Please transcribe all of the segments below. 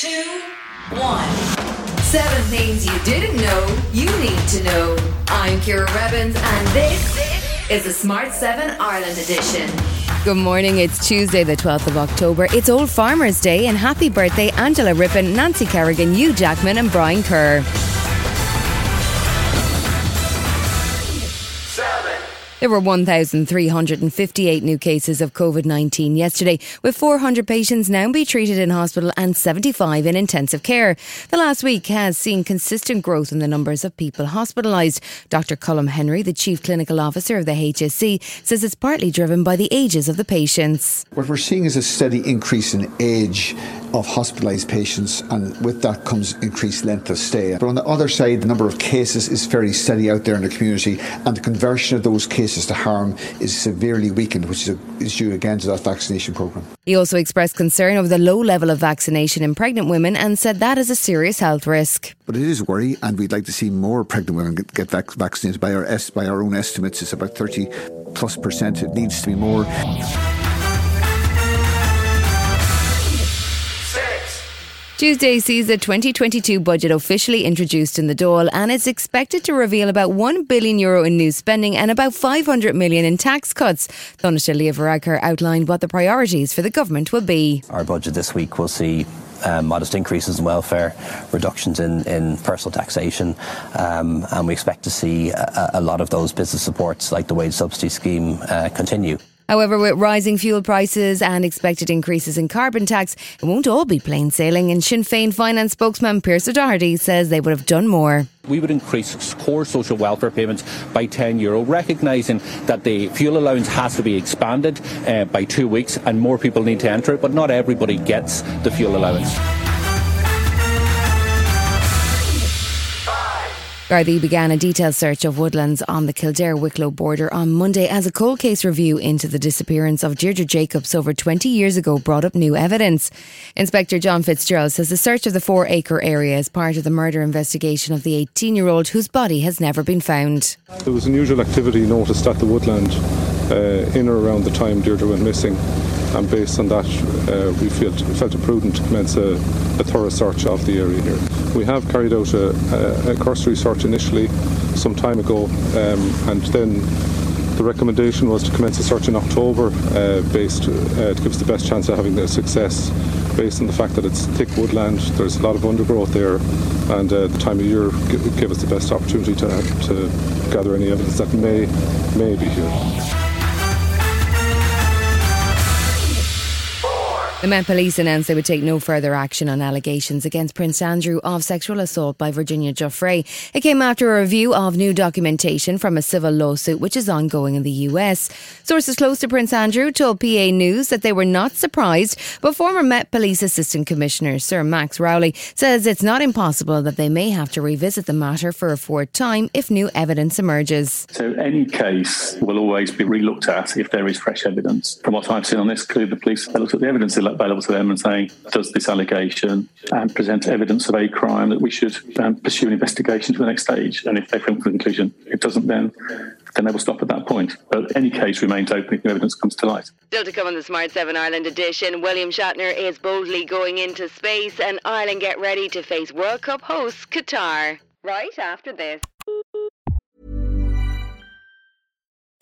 two, one. Seven things you didn't know you need to know. I'm Ciara Revins, and this is the Smart 7 Ireland edition. Good morning. It's Tuesday, the 12th of October. It's Old Farmers Day, and happy birthday, Angela Rippon, Nancy Kerrigan, Hugh Jackman, and Brian Kerr. There were 1,358 new cases of COVID 19 yesterday, with 400 patients now being treated in hospital and 75 in intensive care. The last week has seen consistent growth in the numbers of people hospitalised. Dr. Colm Henry, the Chief Clinical Officer of the HSE, says it's partly driven by the ages of the patients. What we're seeing is a steady increase in age of hospitalised patients, and with that comes increased length of stay. But on the other side, the number of cases is fairly steady out there in the community, and the conversion of those cases to harm is severely weakened, which is, a, is due again to that vaccination programme. He also expressed concern over the low level of vaccination in pregnant women and said that is a serious health risk. But it is a worry, and we'd like to see more pregnant women get, get vac- vaccinated. By our, by our own estimates, it's about 30 plus percent. It needs to be more. Tuesday sees the 2022 budget officially introduced in the Dáil and it's expected to reveal about 1 billion euro in new spending and about 500 million in tax cuts. Taoiseach Leo Varadkar outlined what the priorities for the government will be. Our budget this week will see um, modest increases in welfare, reductions in, in personal taxation, um, and we expect to see a, a, lot of those business supports, like the wage subsidy scheme, uh, continue. However, with rising fuel prices and expected increases in carbon tax, it won't all be plain sailing. And Sinn Féin finance spokesman Pearse O'Doherty says they would have done more. We would increase core social welfare payments by 10 euro, recognising that the fuel allowance has to be expanded uh, by two weeks and more people need to enter it, but not everybody gets the fuel allowance. Gardaí began a detailed search of woodlands on the Kildare Wicklow border on Monday as a cold case review into the disappearance of Deirdre Jacobs over 20 years ago brought up new evidence. Inspector John Fitzgerald says the search of the four acre area is part of the murder investigation of the 18 year old whose body has never been found. There was unusual activity noticed at the woodland uh, in or around the time Deirdre went missing and based on that, uh, we felt, felt it prudent to commence a, a, thorough search of the area here. We have carried out a, a, a cursory search initially some time ago, um, and then the recommendation was to commence a search in October, uh, based uh, to give us the best chance of having the success, based on the fact that it's thick woodland. There's a lot of undergrowth there, and uh, the time of year give us the best opportunity to, to gather any evidence that may may be here. The Met Police announced they would take no further action on allegations against Prince Andrew of sexual assault by Virginia Giuffre. It came after a review of new documentation from a civil lawsuit which is ongoing in the US. Sources close to Prince Andrew told PA News that they were not surprised, but former Met Police Assistant Commissioner Sir Mark Rowley says it's not impossible that they may have to revisit the matter for a fourth time if new evidence emerges. So any case will always be relooked at if there is fresh evidence. From what I've seen on this, clearly the police looked at the evidence available to them and saying, does this allegation and present evidence of a crime that we should um, pursue an investigation to the next stage? And if they come to the conclusion it doesn't, then then they will stop at that point. But any case remains open if new evidence comes to light. Still to come on the Smart 7 Ireland edition, William Shatner is boldly going into space and Ireland get ready to face World Cup hosts Qatar. Right after this.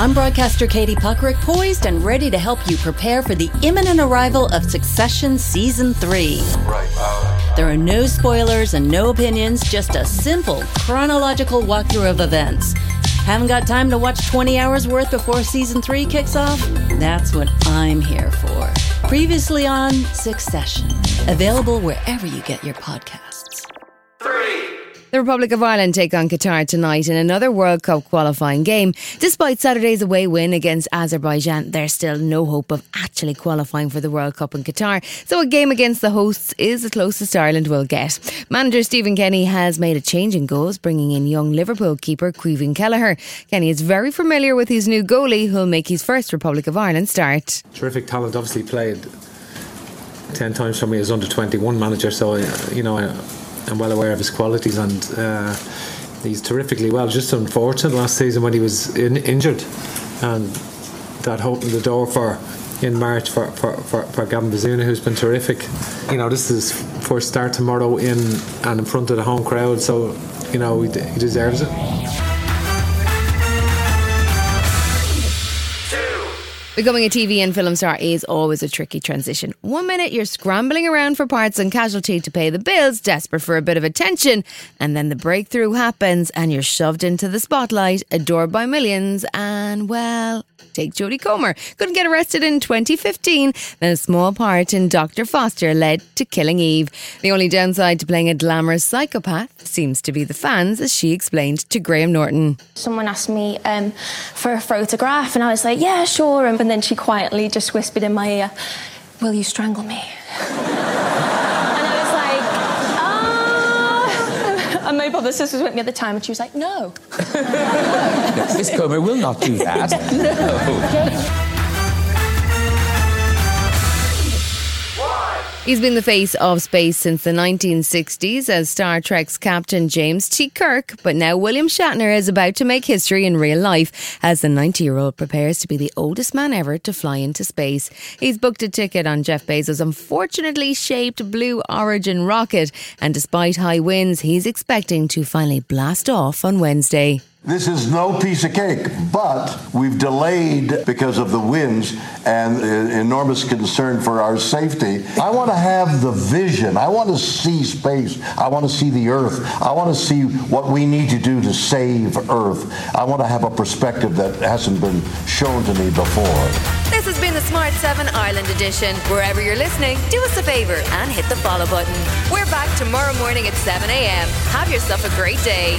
I'm broadcaster Katie Puckrick, poised and ready to help you prepare for the imminent arrival of Succession Season 3. Right. Uh, there are no spoilers and no opinions, just a simple chronological walkthrough of events. Haven't got time to watch 20 hours worth before Season 3 kicks off? That's what I'm here for. Previously on Succession, available wherever you get your podcasts. The Republic of Ireland take on Qatar tonight in another World Cup qualifying game. Despite Saturday's away win against Azerbaijan, there's still no hope of actually qualifying for the World Cup in Qatar. So a game against the hosts is the closest Ireland will get. Manager Stephen Kenny has made a change in goals, bringing in young Liverpool keeper Caoimhín Kelleher. Kenny is very familiar with his new goalie, who'll make his first Republic of Ireland start. Terrific talent, obviously played 10 times for me as under 21 manager, so, uh, you know, I, I'm well aware of his qualities and uh, he's terrifically well. Just unfortunate last season when he was in, injured, and that opened the door for in March for, for, for, for Gavin Bazunu, who's been terrific. You know, this is his first start tomorrow in and in front of the home crowd, so you know he, he deserves it. Becoming a TV and film star is always a tricky transition. One minute you're scrambling around for parts and casualty to pay the bills, desperate for a bit of attention, and then the breakthrough happens and you're shoved into the spotlight, adored by millions, and well, take Jodie Comer. Couldn't get arrested in 2015, then a small part in Dr. Foster led to killing Eve. The only downside to playing a glamorous psychopath seems to be the fans, as she explained to Graham Norton. Someone asked me um, for a photograph, and I was like, yeah, sure. And then she quietly just whispered in my ear, Will you strangle me? my sisters with me at the time, and she was like, No. Miss Comer will not do that. no. He's been the face of space since the 1960s as Star Trek's Captain James T. Kirk, but now William Shatner is about to make history in real life as the 90 year old prepares to be the oldest man ever to fly into space. He's booked a ticket on Jeff Bezos' unfortunately shaped Blue Origin rocket, and despite high winds, he's expecting to finally blast off on Wednesday. This is no piece of cake, but we've delayed because of the winds and uh, enormous concern for our safety. I want to have the vision. I want to see space. I want to see the earth. I want to see what we need to do to save earth. I want to have a perspective that hasn't been shown to me before. This has been the Smart 7 Ireland edition. Wherever you're listening, do us a favour and hit the follow button. We're back tomorrow morning at 7 a.m. Have yourself a great day